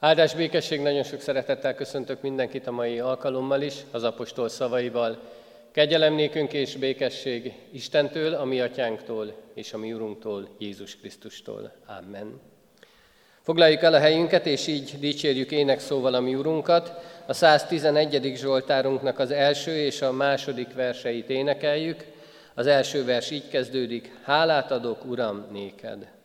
Áldás békesség, nagyon sok szeretettel köszöntök mindenkit a mai alkalommal is, az apostol szavaival. Kegyelem nékünk és békesség Istentől, a mi atyánktól és a mi Urunktól, Jézus Krisztustól. Amen. Foglaljuk el a helyünket, és így dicsérjük ének szóval a mi Urunkat. A 111. Zsoltárunknak az első és a második verseit énekeljük. Az első vers így kezdődik, hálát adok, Uram, néked.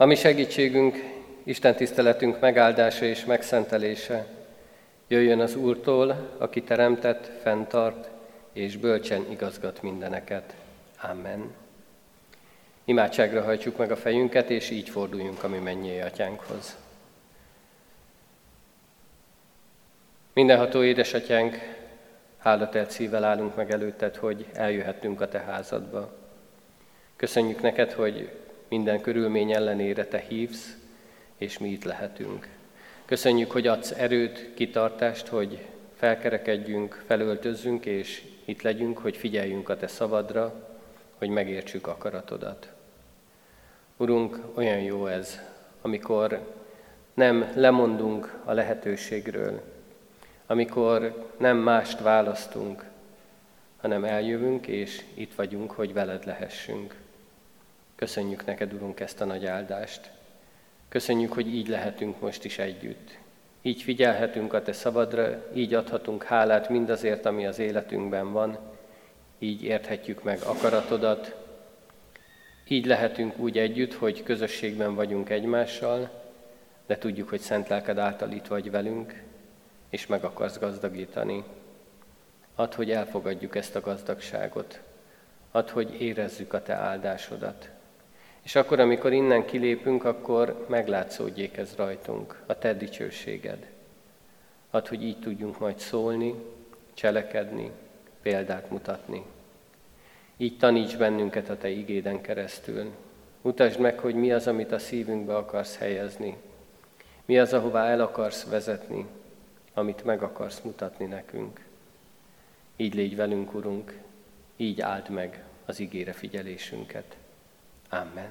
A mi segítségünk, Isten tiszteletünk megáldása és megszentelése jöjjön az Úrtól, aki teremtett, fenntart és bölcsen igazgat mindeneket. Amen. Imádságra hajtsuk meg a fejünket, és így forduljunk a mi mennyi atyánkhoz. Mindenható édesatyánk, hálatelt szívvel állunk meg előtted, hogy eljöhettünk a te házadba. Köszönjük neked, hogy minden körülmény ellenére Te hívsz, és mi itt lehetünk. Köszönjük, hogy adsz erőt, kitartást, hogy felkerekedjünk, felöltözzünk, és itt legyünk, hogy figyeljünk a Te szavadra, hogy megértsük akaratodat. Urunk, olyan jó ez, amikor nem lemondunk a lehetőségről, amikor nem mást választunk, hanem eljövünk, és itt vagyunk, hogy veled lehessünk. Köszönjük neked, Urunk, ezt a nagy áldást. Köszönjük, hogy így lehetünk most is együtt. Így figyelhetünk a Te szabadra, így adhatunk hálát mindazért, ami az életünkben van, így érthetjük meg akaratodat, így lehetünk úgy együtt, hogy közösségben vagyunk egymással, de tudjuk, hogy szent lelked által itt vagy velünk, és meg akarsz gazdagítani. Add, hogy elfogadjuk ezt a gazdagságot. Add, hogy érezzük a Te áldásodat. És akkor, amikor innen kilépünk, akkor meglátszódjék ez rajtunk, a Te dicsőséged. Add, hogy így tudjunk majd szólni, cselekedni, példát mutatni. Így taníts bennünket a Te igéden keresztül. Mutasd meg, hogy mi az, amit a szívünkbe akarsz helyezni. Mi az, ahová el akarsz vezetni, amit meg akarsz mutatni nekünk. Így légy velünk, Urunk, így áld meg az ígére figyelésünket. Amen.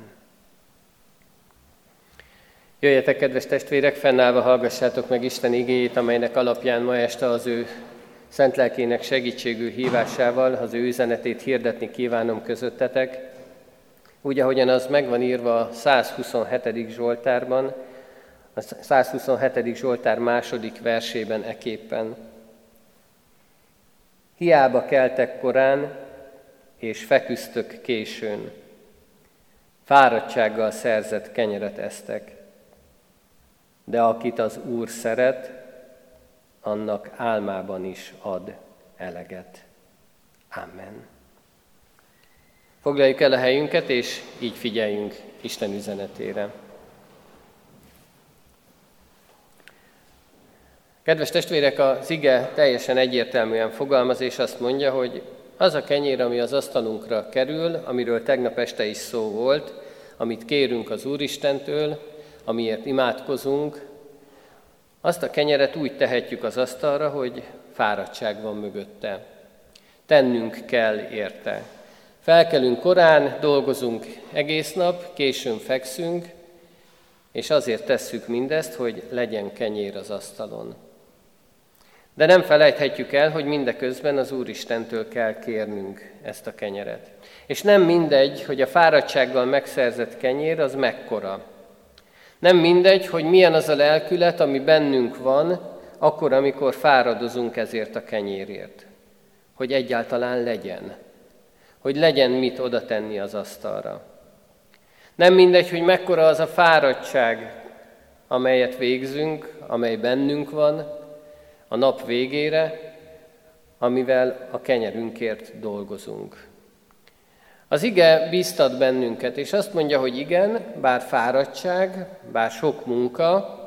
Jöjjetek, kedves testvérek, fennállva hallgassátok meg Isten igéjét, amelynek alapján ma este az ő szent lelkének segítségű hívásával az ő üzenetét hirdetni kívánom közöttetek, úgy, ahogyan az megvan írva a 127. Zsoltárban, a 127. Zsoltár második versében eképpen. Hiába keltek korán, és feküztök későn. Fáradtsággal szerzett kenyeret esztek. De akit az Úr szeret, annak álmában is ad eleget. Amen. Foglaljuk el a helyünket, és így figyeljünk Isten üzenetére. Kedves testvérek, az ige teljesen egyértelműen fogalmaz, és azt mondja, hogy az a kenyér, ami az asztalunkra kerül, amiről tegnap este is szó volt, amit kérünk az Úristentől, amiért imádkozunk, azt a kenyeret úgy tehetjük az asztalra, hogy fáradtság van mögötte. Tennünk kell érte. Felkelünk korán, dolgozunk egész nap, későn fekszünk, és azért tesszük mindezt, hogy legyen kenyér az asztalon. De nem felejthetjük el, hogy mindeközben az Úristentől kell kérnünk ezt a kenyeret. És nem mindegy, hogy a fáradtsággal megszerzett kenyér az mekkora. Nem mindegy, hogy milyen az a lelkület, ami bennünk van, akkor, amikor fáradozunk ezért a kenyérért. Hogy egyáltalán legyen. Hogy legyen mit oda tenni az asztalra. Nem mindegy, hogy mekkora az a fáradtság, amelyet végzünk, amely bennünk van, a nap végére, amivel a kenyerünkért dolgozunk. Az ige bíztat bennünket, és azt mondja, hogy igen, bár fáradtság, bár sok munka,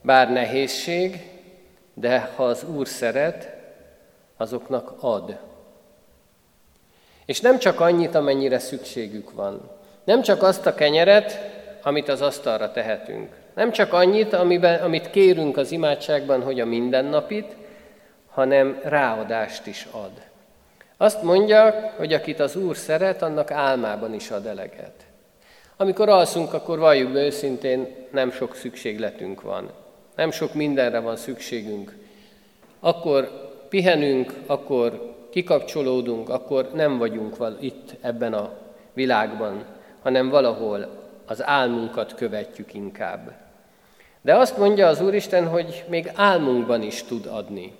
bár nehézség, de ha az Úr szeret, azoknak ad. És nem csak annyit, amennyire szükségük van. Nem csak azt a kenyeret, amit az asztalra tehetünk. Nem csak annyit, amiben, amit kérünk az imádságban, hogy a mindennapit, hanem ráadást is ad. Azt mondja, hogy akit az Úr szeret, annak álmában is ad eleget. Amikor alszunk, akkor valljuk be őszintén, nem sok szükségletünk van. Nem sok mindenre van szükségünk. Akkor pihenünk, akkor kikapcsolódunk, akkor nem vagyunk itt ebben a világban, hanem valahol az álmunkat követjük inkább. De azt mondja az Úristen, hogy még álmunkban is tud adni.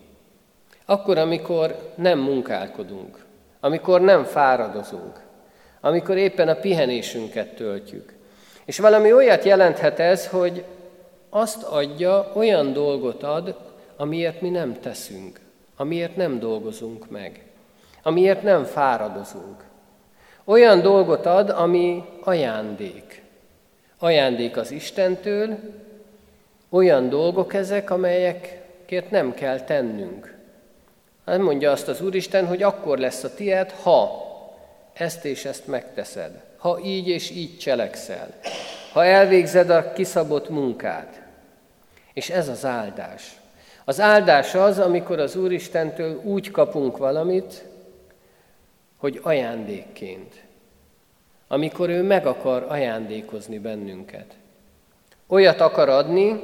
Akkor, amikor nem munkálkodunk, amikor nem fáradozunk, amikor éppen a pihenésünket töltjük. És valami olyat jelenthet ez, hogy azt adja, olyan dolgot ad, amiért mi nem teszünk, amiért nem dolgozunk meg, amiért nem fáradozunk. Olyan dolgot ad, ami ajándék. Ajándék az Istentől, olyan dolgok ezek, amelyekért nem kell tennünk. Hát mondja azt az Úristen, hogy akkor lesz a tied, ha ezt és ezt megteszed, ha így és így cselekszel, ha elvégzed a kiszabott munkát. És ez az áldás. Az áldás az, amikor az Úristentől úgy kapunk valamit, hogy ajándékként. Amikor ő meg akar ajándékozni bennünket. Olyat akar adni,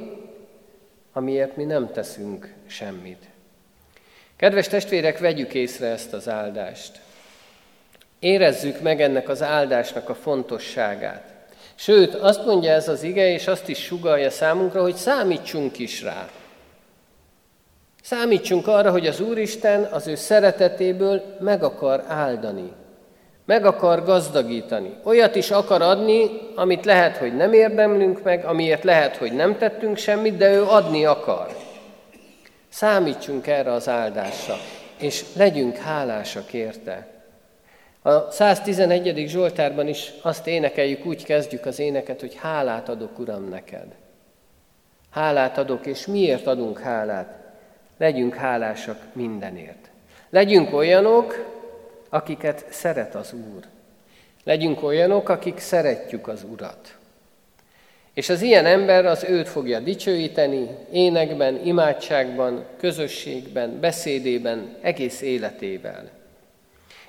amiért mi nem teszünk semmit. Kedves testvérek, vegyük észre ezt az áldást. Érezzük meg ennek az áldásnak a fontosságát. Sőt, azt mondja ez az ige, és azt is sugalja számunkra, hogy számítsunk is rá. Számítsunk arra, hogy az Úristen az ő szeretetéből meg akar áldani meg akar gazdagítani. Olyat is akar adni, amit lehet, hogy nem érdemlünk meg, amiért lehet, hogy nem tettünk semmit, de ő adni akar. Számítsunk erre az áldásra, és legyünk hálásak érte. A 111. Zsoltárban is azt énekeljük, úgy kezdjük az éneket, hogy hálát adok, Uram, neked. Hálát adok, és miért adunk hálát? Legyünk hálásak mindenért. Legyünk olyanok, akiket szeret az Úr. Legyünk olyanok, akik szeretjük az Urat. És az ilyen ember az őt fogja dicsőíteni énekben, imádságban, közösségben, beszédében, egész életével.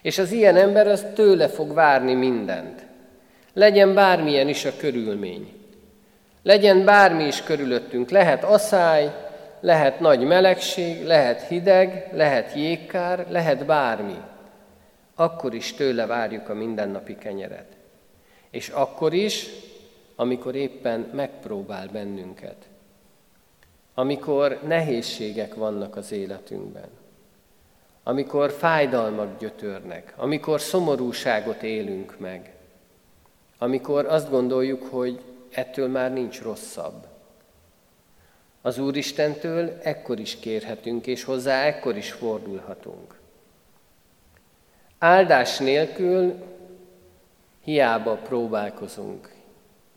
És az ilyen ember az tőle fog várni mindent. Legyen bármilyen is a körülmény. Legyen bármi is körülöttünk. Lehet asszály, lehet nagy melegség, lehet hideg, lehet jégkár, lehet bármi. Akkor is tőle várjuk a mindennapi kenyeret. És akkor is, amikor éppen megpróbál bennünket. Amikor nehézségek vannak az életünkben. Amikor fájdalmak gyötörnek, amikor szomorúságot élünk meg, amikor azt gondoljuk, hogy ettől már nincs rosszabb. Az Úristentől ekkor is kérhetünk, és hozzá ekkor is fordulhatunk. Áldás nélkül hiába próbálkozunk,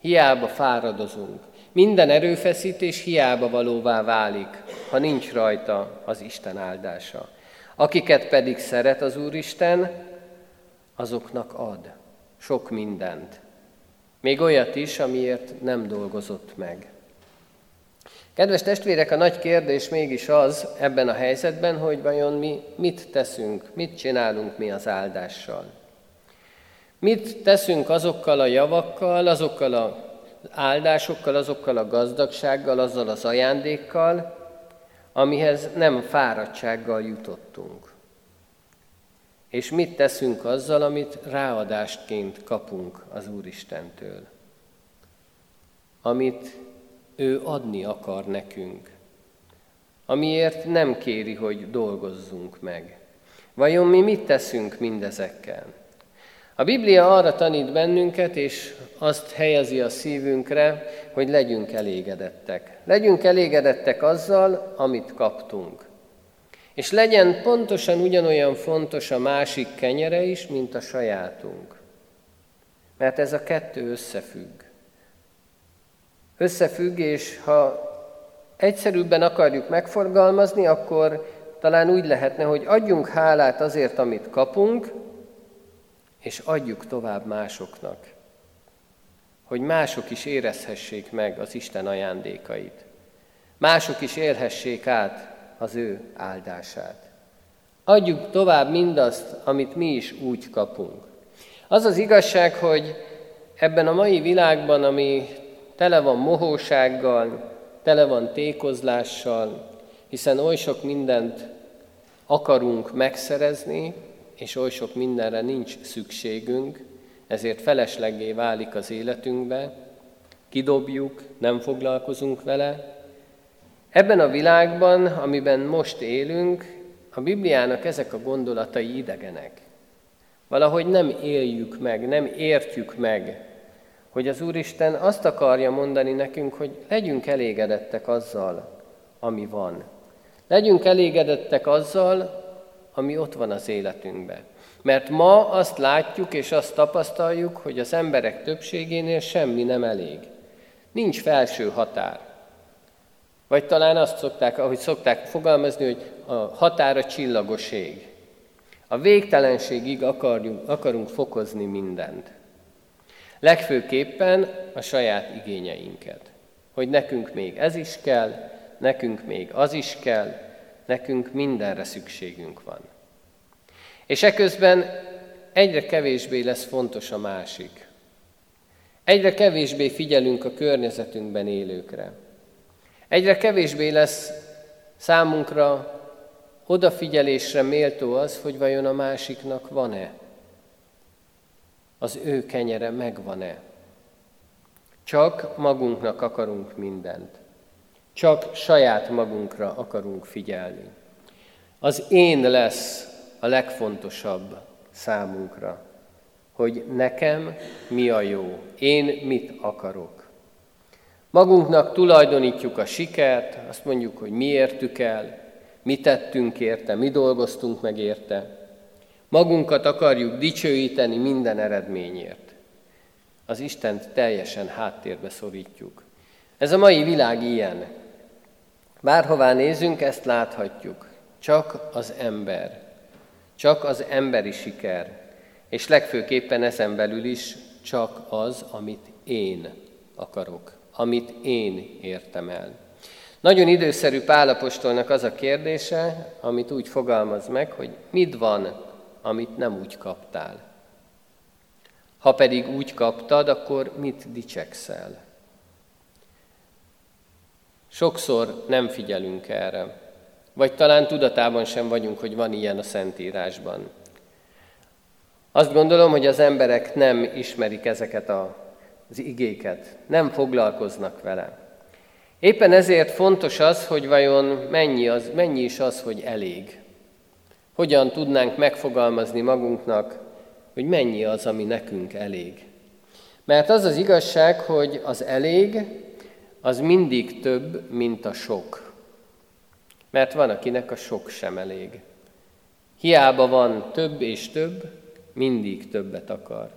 hiába fáradozunk. Minden erőfeszítés hiába valóvá válik, ha nincs rajta az Isten áldása. Akiket pedig szeret az Úristen, azoknak ad sok mindent. Még olyat is, amiért nem dolgozott meg. Kedves testvérek, a nagy kérdés mégis az ebben a helyzetben, hogy vajon mi mit teszünk, mit csinálunk mi az áldással. Mit teszünk azokkal a javakkal, azokkal az áldásokkal, azokkal a gazdagsággal, azzal az ajándékkal, amihez nem fáradtsággal jutottunk. És mit teszünk azzal, amit ráadástként kapunk az Úristentől? Amit ő adni akar nekünk, amiért nem kéri, hogy dolgozzunk meg. Vajon mi mit teszünk mindezekkel? A Biblia arra tanít bennünket, és azt helyezi a szívünkre, hogy legyünk elégedettek. Legyünk elégedettek azzal, amit kaptunk. És legyen pontosan ugyanolyan fontos a másik kenyere is, mint a sajátunk. Mert ez a kettő összefügg. Összefügg, és ha egyszerűbben akarjuk megforgalmazni, akkor talán úgy lehetne, hogy adjunk hálát azért, amit kapunk, és adjuk tovább másoknak, hogy mások is érezhessék meg az Isten ajándékait. Mások is élhessék át az ő áldását. Adjuk tovább mindazt, amit mi is úgy kapunk. Az az igazság, hogy ebben a mai világban, ami tele van mohósággal, tele van tékozlással, hiszen oly sok mindent akarunk megszerezni, és oly sok mindenre nincs szükségünk, ezért feleslegé válik az életünkbe, kidobjuk, nem foglalkozunk vele. Ebben a világban, amiben most élünk, a Bibliának ezek a gondolatai idegenek. Valahogy nem éljük meg, nem értjük meg, hogy az Úristen azt akarja mondani nekünk, hogy legyünk elégedettek azzal, ami van. Legyünk elégedettek azzal, ami ott van az életünkben. Mert ma azt látjuk és azt tapasztaljuk, hogy az emberek többségénél semmi nem elég. Nincs felső határ. Vagy talán azt szokták, ahogy szokták fogalmazni, hogy a határ a csillagos ég. A végtelenségig akarjunk, akarunk fokozni mindent. Legfőképpen a saját igényeinket. Hogy nekünk még ez is kell, nekünk még az is kell, nekünk mindenre szükségünk van. És eközben egyre kevésbé lesz fontos a másik. Egyre kevésbé figyelünk a környezetünkben élőkre. Egyre kevésbé lesz számunkra odafigyelésre méltó az, hogy vajon a másiknak van-e. Az ő kenyere megvan-e. Csak magunknak akarunk mindent. Csak saját magunkra akarunk figyelni. Az én lesz a legfontosabb számunkra, hogy nekem mi a jó, én mit akarok. Magunknak tulajdonítjuk a sikert, azt mondjuk, hogy mi értük el, mi tettünk érte, mi dolgoztunk meg érte. Magunkat akarjuk dicsőíteni minden eredményért. Az Istent teljesen háttérbe szorítjuk. Ez a mai világ ilyen. Bárhová nézünk, ezt láthatjuk. Csak az ember, csak az emberi siker, és legfőképpen ezen belül is csak az, amit én akarok, amit én értem el. Nagyon időszerű Pálapostolnak az a kérdése, amit úgy fogalmaz meg, hogy mit van, amit nem úgy kaptál. Ha pedig úgy kaptad, akkor mit dicsekszel? Sokszor nem figyelünk erre, vagy talán tudatában sem vagyunk, hogy van ilyen a Szentírásban. Azt gondolom, hogy az emberek nem ismerik ezeket a, az igéket, nem foglalkoznak vele. Éppen ezért fontos az, hogy vajon mennyi, az, mennyi is az, hogy elég. Hogyan tudnánk megfogalmazni magunknak, hogy mennyi az, ami nekünk elég. Mert az az igazság, hogy az elég, az mindig több, mint a sok. Mert van, akinek a sok sem elég. Hiába van több és több, mindig többet akar.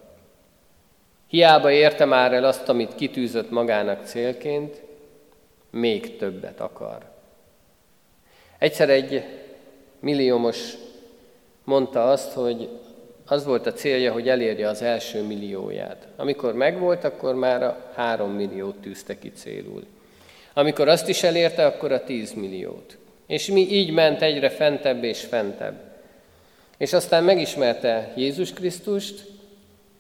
Hiába érte már el azt, amit kitűzött magának célként, még többet akar. Egyszer egy milliómos mondta azt, hogy az volt a célja, hogy elérje az első millióját. Amikor megvolt, akkor már a három milliót tűzte ki célul. Amikor azt is elérte, akkor a tíz milliót. És mi így ment egyre fentebb és fentebb. És aztán megismerte Jézus Krisztust,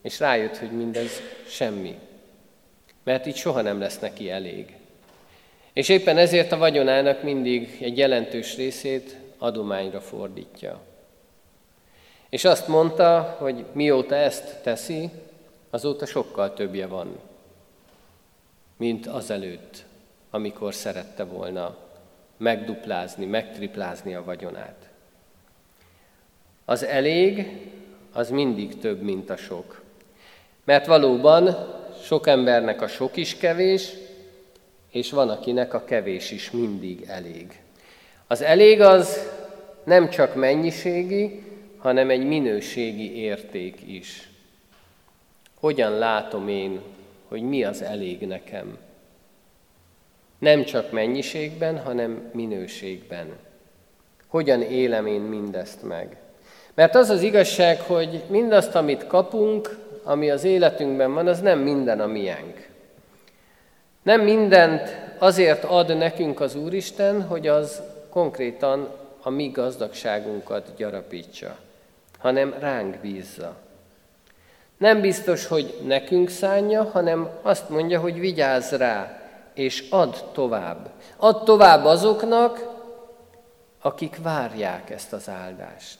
és rájött, hogy mindez semmi. Mert így soha nem lesz neki elég. És éppen ezért a vagyonának mindig egy jelentős részét adományra fordítja. És azt mondta, hogy mióta ezt teszi, azóta sokkal többje van, mint azelőtt, amikor szerette volna megduplázni, megtriplázni a vagyonát. Az elég, az mindig több, mint a sok. Mert valóban sok embernek a sok is kevés, és van, akinek a kevés is mindig elég. Az elég az nem csak mennyiségi, hanem egy minőségi érték is. Hogyan látom én, hogy mi az elég nekem? Nem csak mennyiségben, hanem minőségben. Hogyan élem én mindezt meg? Mert az az igazság, hogy mindazt, amit kapunk, ami az életünkben van, az nem minden a miénk. Nem mindent azért ad nekünk az Úristen, hogy az konkrétan a mi gazdagságunkat gyarapítsa, hanem ránk bízza. Nem biztos, hogy nekünk szánja, hanem azt mondja, hogy vigyázz rá, és add tovább. Add tovább azoknak, akik várják ezt az áldást.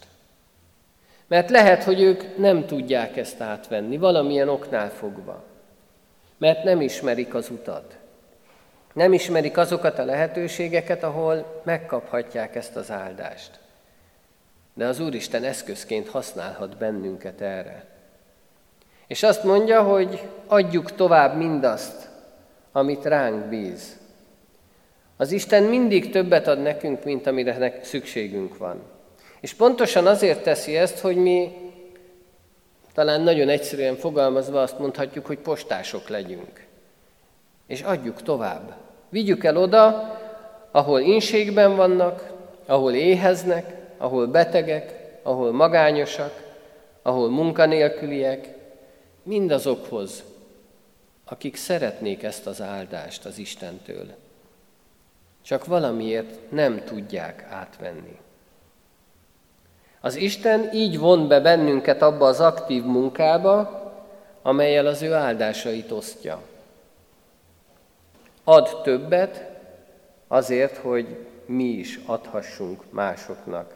Mert lehet, hogy ők nem tudják ezt átvenni, valamilyen oknál fogva. Mert nem ismerik az utat. Nem ismerik azokat a lehetőségeket, ahol megkaphatják ezt az áldást. De az Úristen eszközként használhat bennünket erre. És azt mondja, hogy adjuk tovább mindazt, amit ránk bíz. Az Isten mindig többet ad nekünk, mint amire szükségünk van. És pontosan azért teszi ezt, hogy mi talán nagyon egyszerűen fogalmazva azt mondhatjuk, hogy postások legyünk. És adjuk tovább. Vigyük el oda, ahol inségben vannak, ahol éheznek, ahol betegek, ahol magányosak, ahol munkanélküliek, mindazokhoz, akik szeretnék ezt az áldást az Istentől. Csak valamiért nem tudják átvenni. Az Isten így von be bennünket abba az aktív munkába, amelyel az ő áldásait osztja. Ad többet azért, hogy mi is adhassunk másoknak.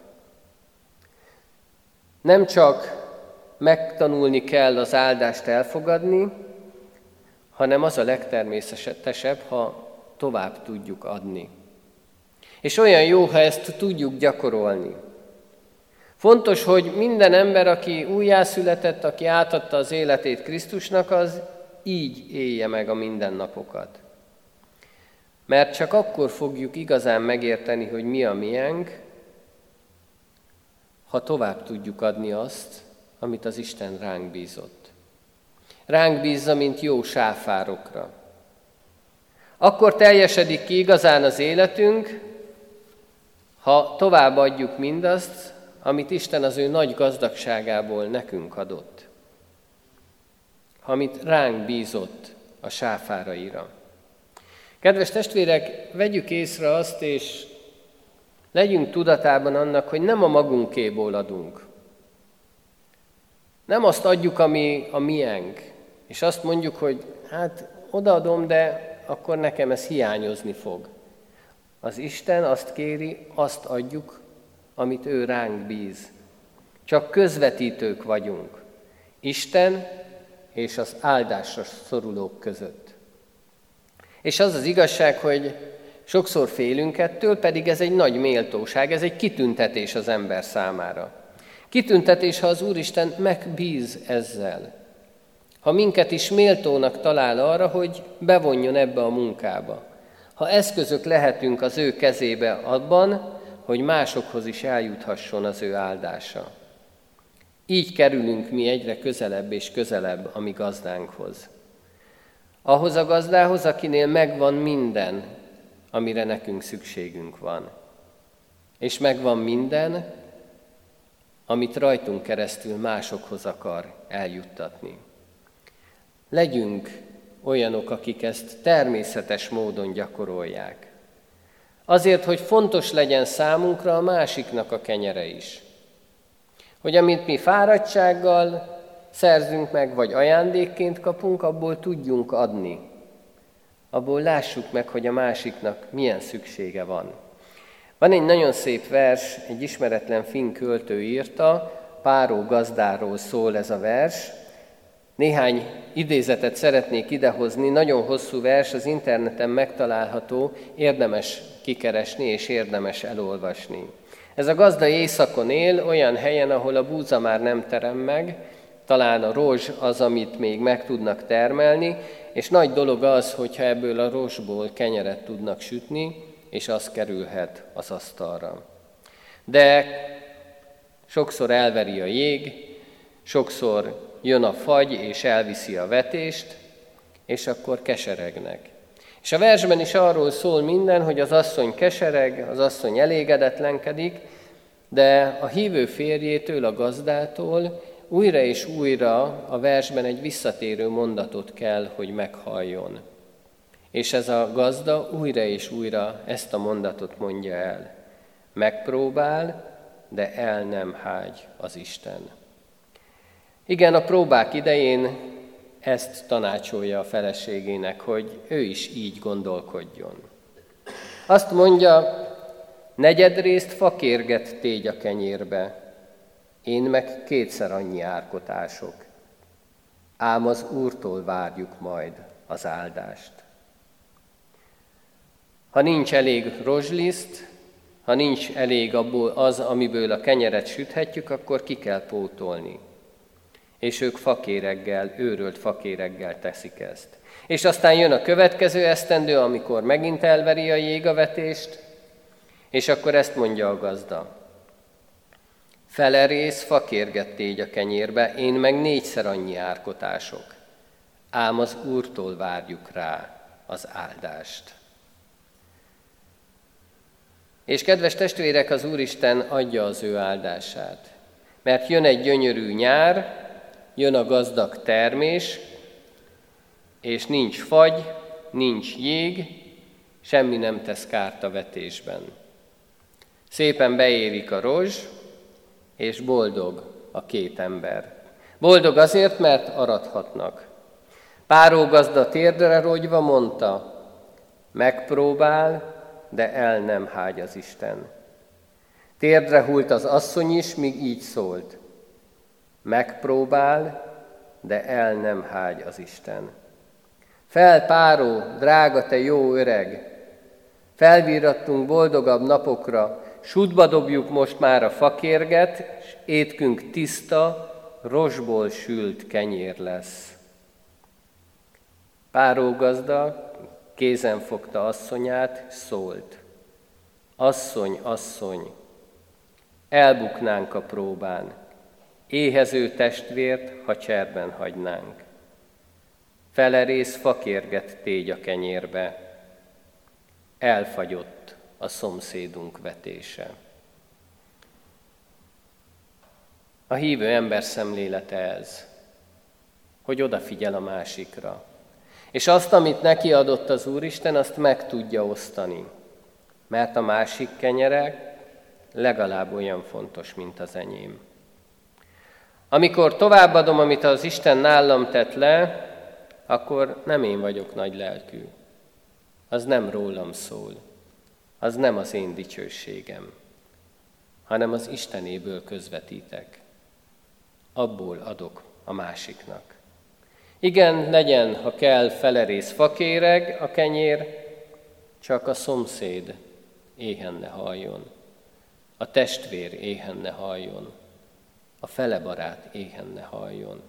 Nem csak megtanulni kell az áldást elfogadni, hanem az a legtermészetesebb, ha tovább tudjuk adni. És olyan jó, ha ezt tudjuk gyakorolni. Fontos, hogy minden ember, aki újjászületett, aki átadta az életét Krisztusnak, az így élje meg a mindennapokat. Mert csak akkor fogjuk igazán megérteni, hogy mi a miénk, ha tovább tudjuk adni azt, amit az Isten ránk bízott. Ránk bízza, mint jó sáfárokra. Akkor teljesedik ki igazán az életünk, ha tovább adjuk mindazt, amit Isten az ő nagy gazdagságából nekünk adott. amit ránk bízott a sáfáraira. Kedves testvérek, vegyük észre azt, és legyünk tudatában annak, hogy nem a magunkéból adunk. Nem azt adjuk, ami a miénk, és azt mondjuk, hogy hát odaadom, de akkor nekem ez hiányozni fog. Az Isten azt kéri, azt adjuk, amit ő ránk bíz. Csak közvetítők vagyunk. Isten és az áldásra szorulók között. És az az igazság, hogy sokszor félünk ettől, pedig ez egy nagy méltóság, ez egy kitüntetés az ember számára. Kitüntetés, ha az Úristen megbíz ezzel. Ha minket is méltónak talál arra, hogy bevonjon ebbe a munkába. Ha eszközök lehetünk az ő kezébe abban, hogy másokhoz is eljuthasson az ő áldása. Így kerülünk mi egyre közelebb és közelebb a mi gazdánkhoz. Ahhoz a gazdához, akinél megvan minden, amire nekünk szükségünk van. És megvan minden, amit rajtunk keresztül másokhoz akar eljuttatni. Legyünk olyanok, akik ezt természetes módon gyakorolják. Azért, hogy fontos legyen számunkra a másiknak a kenyere is. Hogy amit mi fáradtsággal szerzünk meg, vagy ajándékként kapunk, abból tudjunk adni. Abból lássuk meg, hogy a másiknak milyen szüksége van. Van egy nagyon szép vers, egy ismeretlen finn költő írta, Páró gazdáról szól ez a vers. Néhány idézetet szeretnék idehozni, nagyon hosszú vers, az interneten megtalálható, érdemes kikeresni és érdemes elolvasni. Ez a gazda éjszakon él, olyan helyen, ahol a búza már nem terem meg, talán a rozs az, amit még meg tudnak termelni, és nagy dolog az, hogyha ebből a rozsból kenyeret tudnak sütni, és az kerülhet az asztalra. De sokszor elveri a jég, sokszor jön a fagy, és elviszi a vetést, és akkor keseregnek. És a versben is arról szól minden, hogy az asszony kesereg, az asszony elégedetlenkedik, de a hívő férjétől, a gazdától újra és újra a versben egy visszatérő mondatot kell, hogy meghalljon. És ez a gazda újra és újra ezt a mondatot mondja el. Megpróbál, de el nem hágy az Isten. Igen, a próbák idején ezt tanácsolja a feleségének, hogy ő is így gondolkodjon. Azt mondja, negyedrészt fakérget tégy a kenyérbe, én meg kétszer annyi árkotások. Ám az Úrtól várjuk majd az áldást. Ha nincs elég rozsliszt, ha nincs elég abból az, amiből a kenyeret süthetjük, akkor ki kell pótolni. És ők fakéreggel, őrölt fakéreggel teszik ezt. És aztán jön a következő esztendő, amikor megint elveri a jégavetést, és akkor ezt mondja a gazda. Felerész fakérgett így a kenyérbe, én meg négyszer annyi árkotások. Ám az Úrtól várjuk rá az áldást. És kedves testvérek, az Úristen adja az ő áldását. Mert jön egy gyönyörű nyár, jön a gazdag termés, és nincs fagy, nincs jég, semmi nem tesz kárt a vetésben. Szépen beérik a rozs, és boldog a két ember. Boldog azért, mert arathatnak. Páró gazda térdre rogyva mondta, megpróbál, de el nem hágy az Isten. Térdre hult az asszony is, míg így szólt. Megpróbál, de el nem hágy az Isten. Felpáró, drága te jó öreg, felvírattunk boldogabb napokra, Sudba dobjuk most már a fakérget, és étkünk tiszta, rosból sült kenyér lesz. Páró gazda kézen fogta asszonyát, szólt. Asszony, asszony, elbuknánk a próbán, éhező testvért, ha cserben hagynánk. Felerész fakérget tégy a kenyérbe, elfagyott a szomszédunk vetése. A hívő ember szemlélete ez, hogy odafigyel a másikra. És azt, amit neki adott az Úristen, azt meg tudja osztani. Mert a másik kenyere legalább olyan fontos, mint az enyém. Amikor továbbadom, amit az Isten nálam tett le, akkor nem én vagyok nagy lelkű. Az nem rólam szól. Az nem az én dicsőségem, hanem az Istenéből közvetítek. Abból adok a másiknak. Igen, legyen, ha kell, felerész fakéreg a kenyér, csak a szomszéd éhen ne halljon, a testvér éhen ne halljon, a fele barát éhen ne halljon.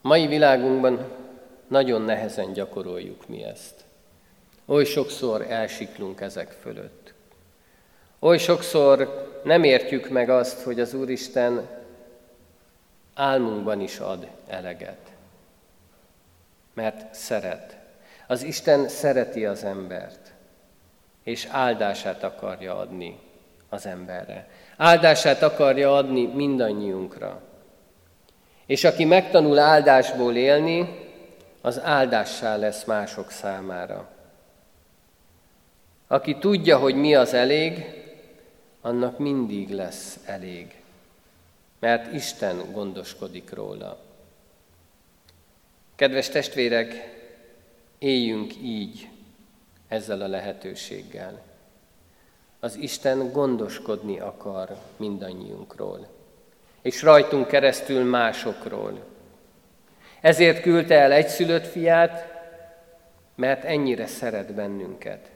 Mai világunkban nagyon nehezen gyakoroljuk mi ezt. Oly sokszor elsiklunk ezek fölött. Oly sokszor nem értjük meg azt, hogy az Úristen álmunkban is ad eleget. Mert szeret. Az Isten szereti az embert, és áldását akarja adni az emberre. Áldását akarja adni mindannyiunkra. És aki megtanul áldásból élni, az áldássá lesz mások számára. Aki tudja, hogy mi az elég, annak mindig lesz elég, mert Isten gondoskodik róla. Kedves testvérek, éljünk így ezzel a lehetőséggel. Az Isten gondoskodni akar mindannyiunkról, és rajtunk keresztül másokról. Ezért küldte el egyszülött fiát, mert ennyire szeret bennünket.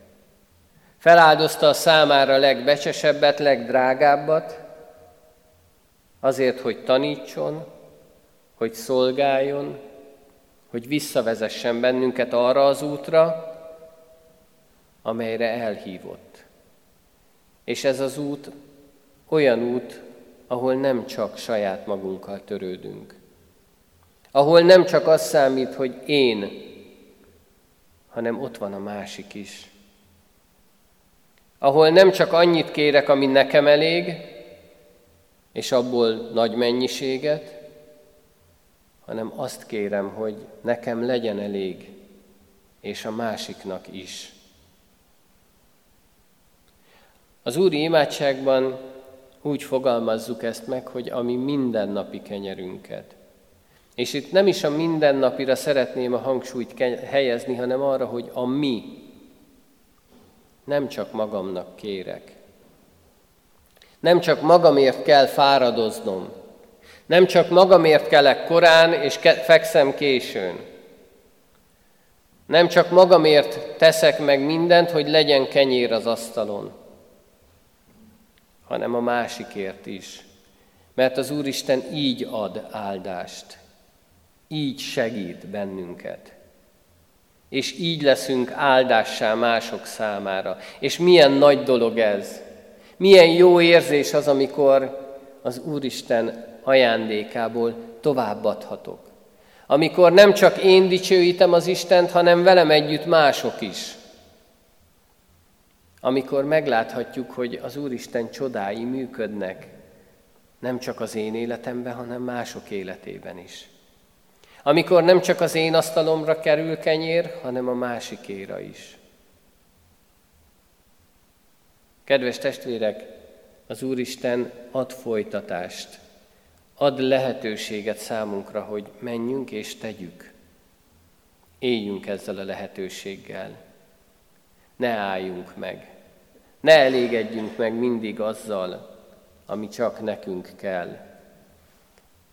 Feláldozta a számára legbecsesebbet, legdrágábbat, azért, hogy tanítson, hogy szolgáljon, hogy visszavezessen bennünket arra az útra, amelyre elhívott. És ez az út olyan út, ahol nem csak saját magunkkal törődünk, ahol nem csak az számít, hogy én, hanem ott van a másik is. Ahol nem csak annyit kérek, ami nekem elég, és abból nagy mennyiséget, hanem azt kérem, hogy nekem legyen elég, és a másiknak is. Az Úri imádságban úgy fogalmazzuk ezt meg, hogy ami mindennapi kenyerünket. És itt nem is a mindennapira szeretném a hangsúlyt helyezni, hanem arra, hogy a mi. Nem csak magamnak kérek. Nem csak magamért kell fáradoznom. Nem csak magamért kelek korán és ke- fekszem későn. Nem csak magamért teszek meg mindent, hogy legyen kenyér az asztalon, hanem a másikért is. Mert az Úristen így ad áldást. Így segít bennünket. És így leszünk áldássá mások számára. És milyen nagy dolog ez. Milyen jó érzés az, amikor az Úristen ajándékából továbbadhatok. Amikor nem csak én dicsőítem az Istent, hanem velem együtt mások is. Amikor megláthatjuk, hogy az Úristen csodái működnek, nem csak az én életemben, hanem mások életében is. Amikor nem csak az én asztalomra kerül kenyér, hanem a másikéra is. Kedves testvérek, az Úristen ad folytatást, ad lehetőséget számunkra, hogy menjünk és tegyük. Éljünk ezzel a lehetőséggel. Ne álljunk meg. Ne elégedjünk meg mindig azzal, ami csak nekünk kell.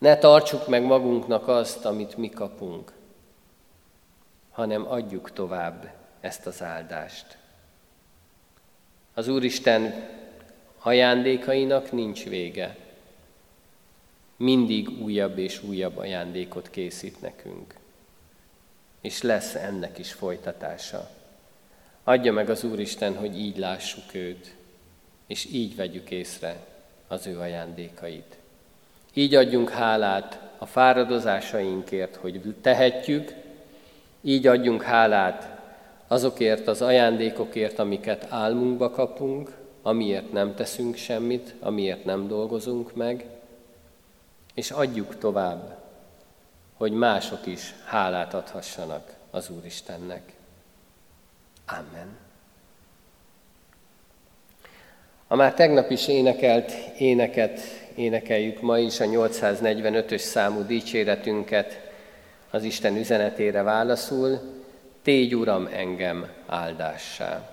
Ne tartsuk meg magunknak azt, amit mi kapunk, hanem adjuk tovább ezt az áldást. Az Úristen ajándékainak nincs vége. Mindig újabb és újabb ajándékot készít nekünk. És lesz ennek is folytatása. Adja meg az Úristen, hogy így lássuk őt, és így vegyük észre az ő ajándékait. Így adjunk hálát a fáradozásainkért, hogy tehetjük, így adjunk hálát azokért az ajándékokért, amiket álmunkba kapunk, amiért nem teszünk semmit, amiért nem dolgozunk meg, és adjuk tovább hogy mások is hálát adhassanak az Úristennek. Amen. A már tegnap is énekelt éneket énekeljük ma is, a 845-ös számú dicséretünket az Isten üzenetére válaszul, Tégy Uram engem áldássá.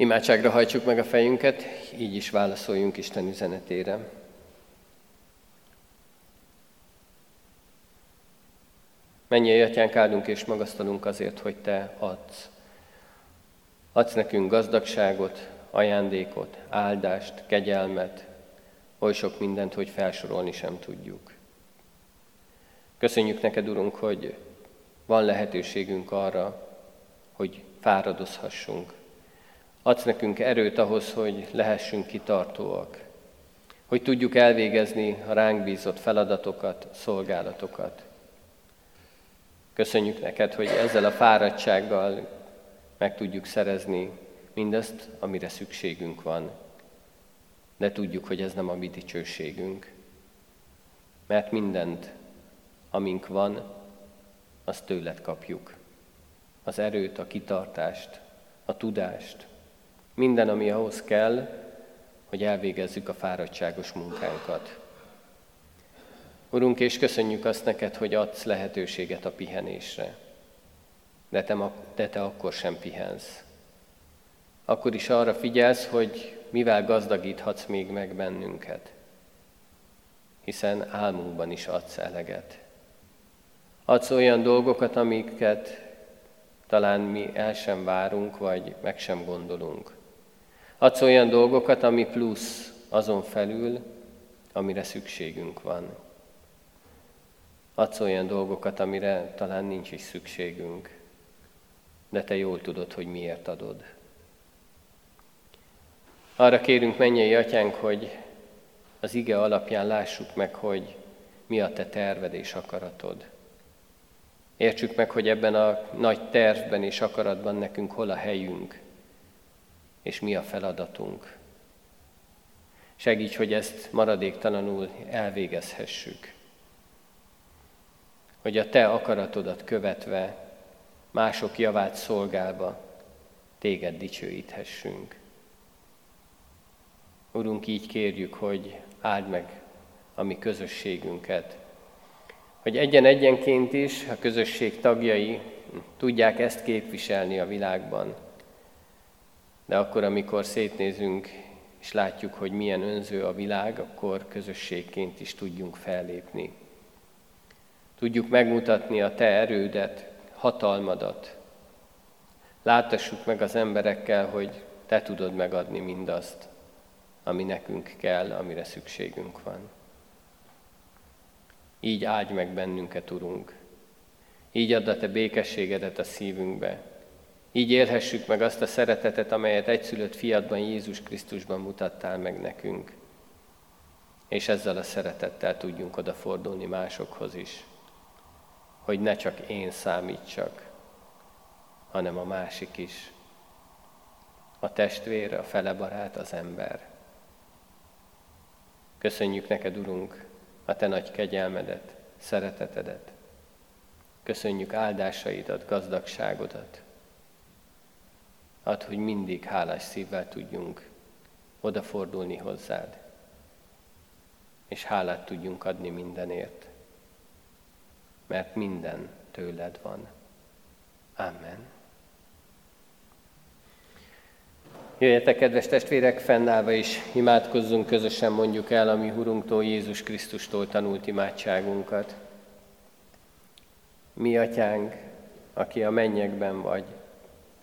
Imádságra hajtsuk meg a fejünket, így is válaszoljunk Isten üzenetére. Mennyi atyánk, áldunk és magasztalunk azért, hogy Te adsz. Adsz nekünk gazdagságot, ajándékot, áldást, kegyelmet, oly sok mindent, hogy felsorolni sem tudjuk. Köszönjük neked, Urunk, hogy van lehetőségünk arra, hogy fáradozhassunk, Adsz nekünk erőt ahhoz, hogy lehessünk kitartóak, hogy tudjuk elvégezni a ránk bízott feladatokat, szolgálatokat. Köszönjük neked, hogy ezzel a fáradtsággal meg tudjuk szerezni mindazt, amire szükségünk van. De tudjuk, hogy ez nem a mi dicsőségünk. Mert mindent, amink van, azt tőled kapjuk. Az erőt, a kitartást, a tudást, minden, ami ahhoz kell, hogy elvégezzük a fáradtságos munkánkat. Urunk, és köszönjük azt neked, hogy adsz lehetőséget a pihenésre. De te, de te akkor sem pihensz. Akkor is arra figyelsz, hogy mivel gazdagíthatsz még meg bennünket. Hiszen álmunkban is adsz eleget. Adsz olyan dolgokat, amiket talán mi el sem várunk, vagy meg sem gondolunk. Adsz olyan dolgokat, ami plusz azon felül, amire szükségünk van. Adsz olyan dolgokat, amire talán nincs is szükségünk, de te jól tudod, hogy miért adod. Arra kérünk mennyei atyánk, hogy az ige alapján lássuk meg, hogy mi a te terved és akaratod. Értsük meg, hogy ebben a nagy tervben és akaratban nekünk hol a helyünk, és mi a feladatunk. Segíts, hogy ezt maradéktalanul elvégezhessük. Hogy a Te akaratodat követve, mások javát szolgálva, Téged dicsőíthessünk. Urunk, így kérjük, hogy áld meg a mi közösségünket, hogy egyen-egyenként is a közösség tagjai tudják ezt képviselni a világban, de akkor, amikor szétnézünk és látjuk, hogy milyen önző a világ, akkor közösségként is tudjunk fellépni. Tudjuk megmutatni a Te erődet, hatalmadat. Látassuk meg az emberekkel, hogy Te tudod megadni mindazt, ami nekünk kell, amire szükségünk van. Így áldj meg bennünket, Urunk. Így add a Te békességedet a szívünkbe. Így élhessük meg azt a szeretetet, amelyet egyszülött fiatban, Jézus Krisztusban mutattál meg nekünk. És ezzel a szeretettel tudjunk odafordulni másokhoz is, hogy ne csak én számítsak, hanem a másik is. A testvér, a felebarát, az ember. Köszönjük neked, Urunk, a Te nagy kegyelmedet, szeretetedet. Köszönjük áldásaidat, gazdagságodat. Add, hogy mindig hálás szívvel tudjunk odafordulni hozzád, és hálát tudjunk adni mindenért, mert minden tőled van. Amen. Jöjjetek, kedves testvérek, fennállva is imádkozzunk, közösen mondjuk el a mi Urunktól, Jézus Krisztustól tanult imádságunkat. Mi, Atyánk, aki a mennyekben vagy,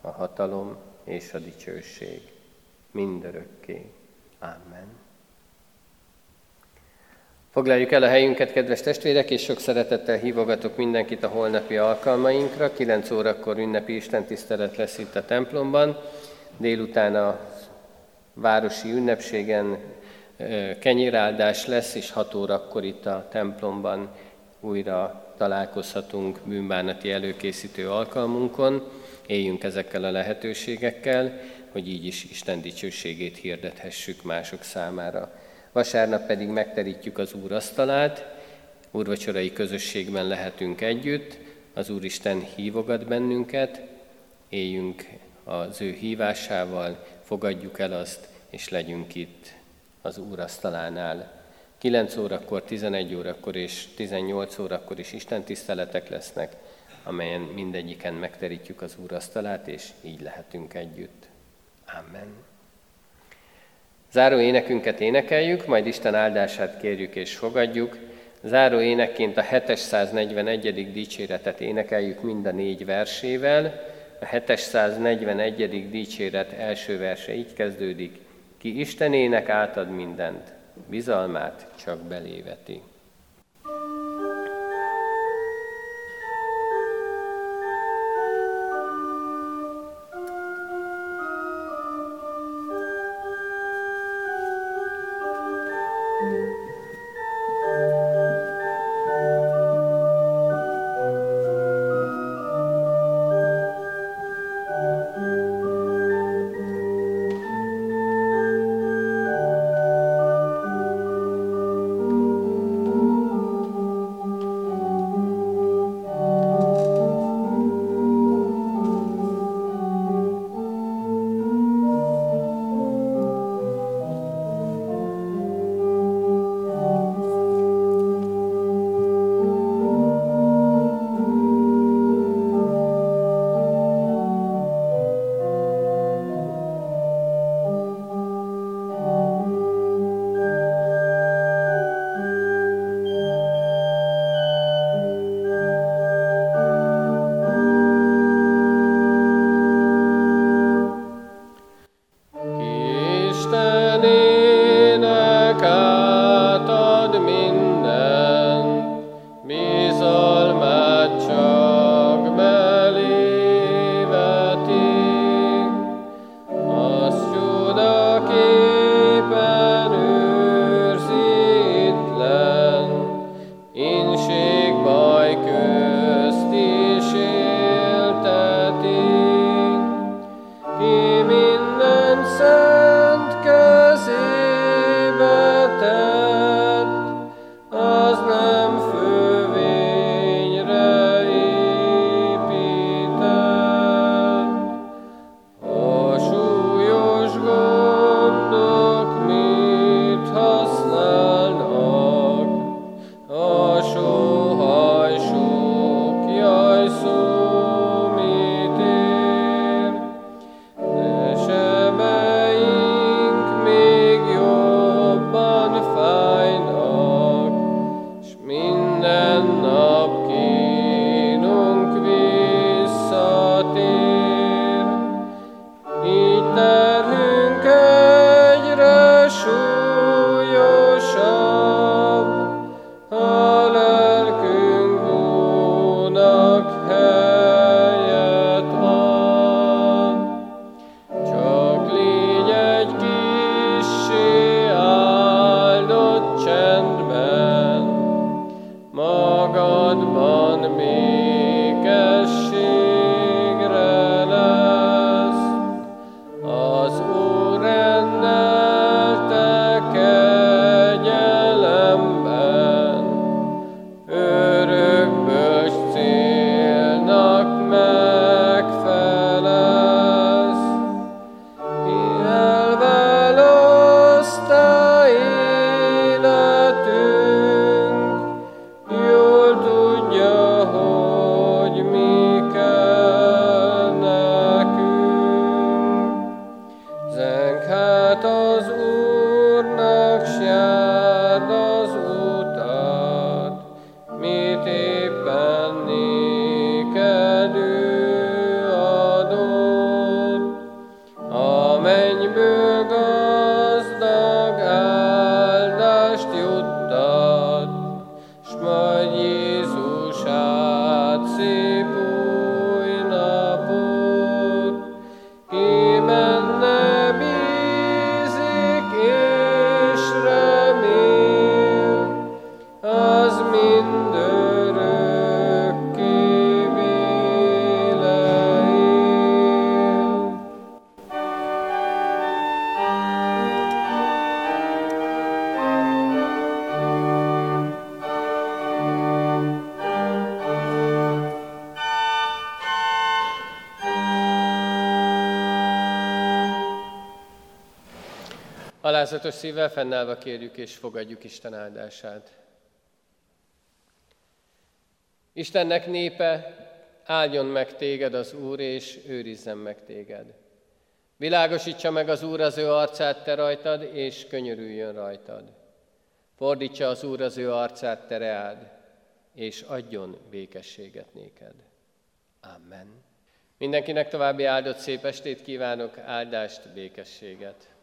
a hatalom és a dicsőség mindörökké. Amen. Foglaljuk el a helyünket, kedves testvérek, és sok szeretettel hívogatok mindenkit a holnapi alkalmainkra. 9 órakor ünnepi istentisztelet lesz itt a templomban. Délután a városi ünnepségen kenyéráldás lesz, és 6 órakor itt a templomban újra találkozhatunk bűnbánati előkészítő alkalmunkon. Éljünk ezekkel a lehetőségekkel, hogy így is Isten dicsőségét hirdethessük mások számára. Vasárnap pedig megterítjük az Úr asztalát, úrvacsorai közösségben lehetünk együtt, az Úristen hívogat bennünket, éljünk az ő hívásával, fogadjuk el azt, és legyünk itt az Úr asztalánál. 9 órakor, 11 órakor és 18 órakor is Isten tiszteletek lesznek, amelyen mindegyiken megterítjük az Úr asztalát, és így lehetünk együtt. Amen. Záró énekünket énekeljük, majd Isten áldását kérjük és fogadjuk. Záró énekként a 741. dicséretet énekeljük mind a négy versével. A 741. dicséret első verse így kezdődik. Ki Istenének átad mindent, bizalmát csak beléveti. Alázatos szívvel fennállva kérjük és fogadjuk Isten áldását. Istennek népe, áldjon meg téged az Úr, és őrizzen meg téged. Világosítsa meg az Úr az ő arcát te rajtad, és könyörüljön rajtad. Fordítsa az Úr az ő arcát te reád, és adjon békességet néked. Amen. Mindenkinek további áldott szép estét kívánok, áldást, békességet.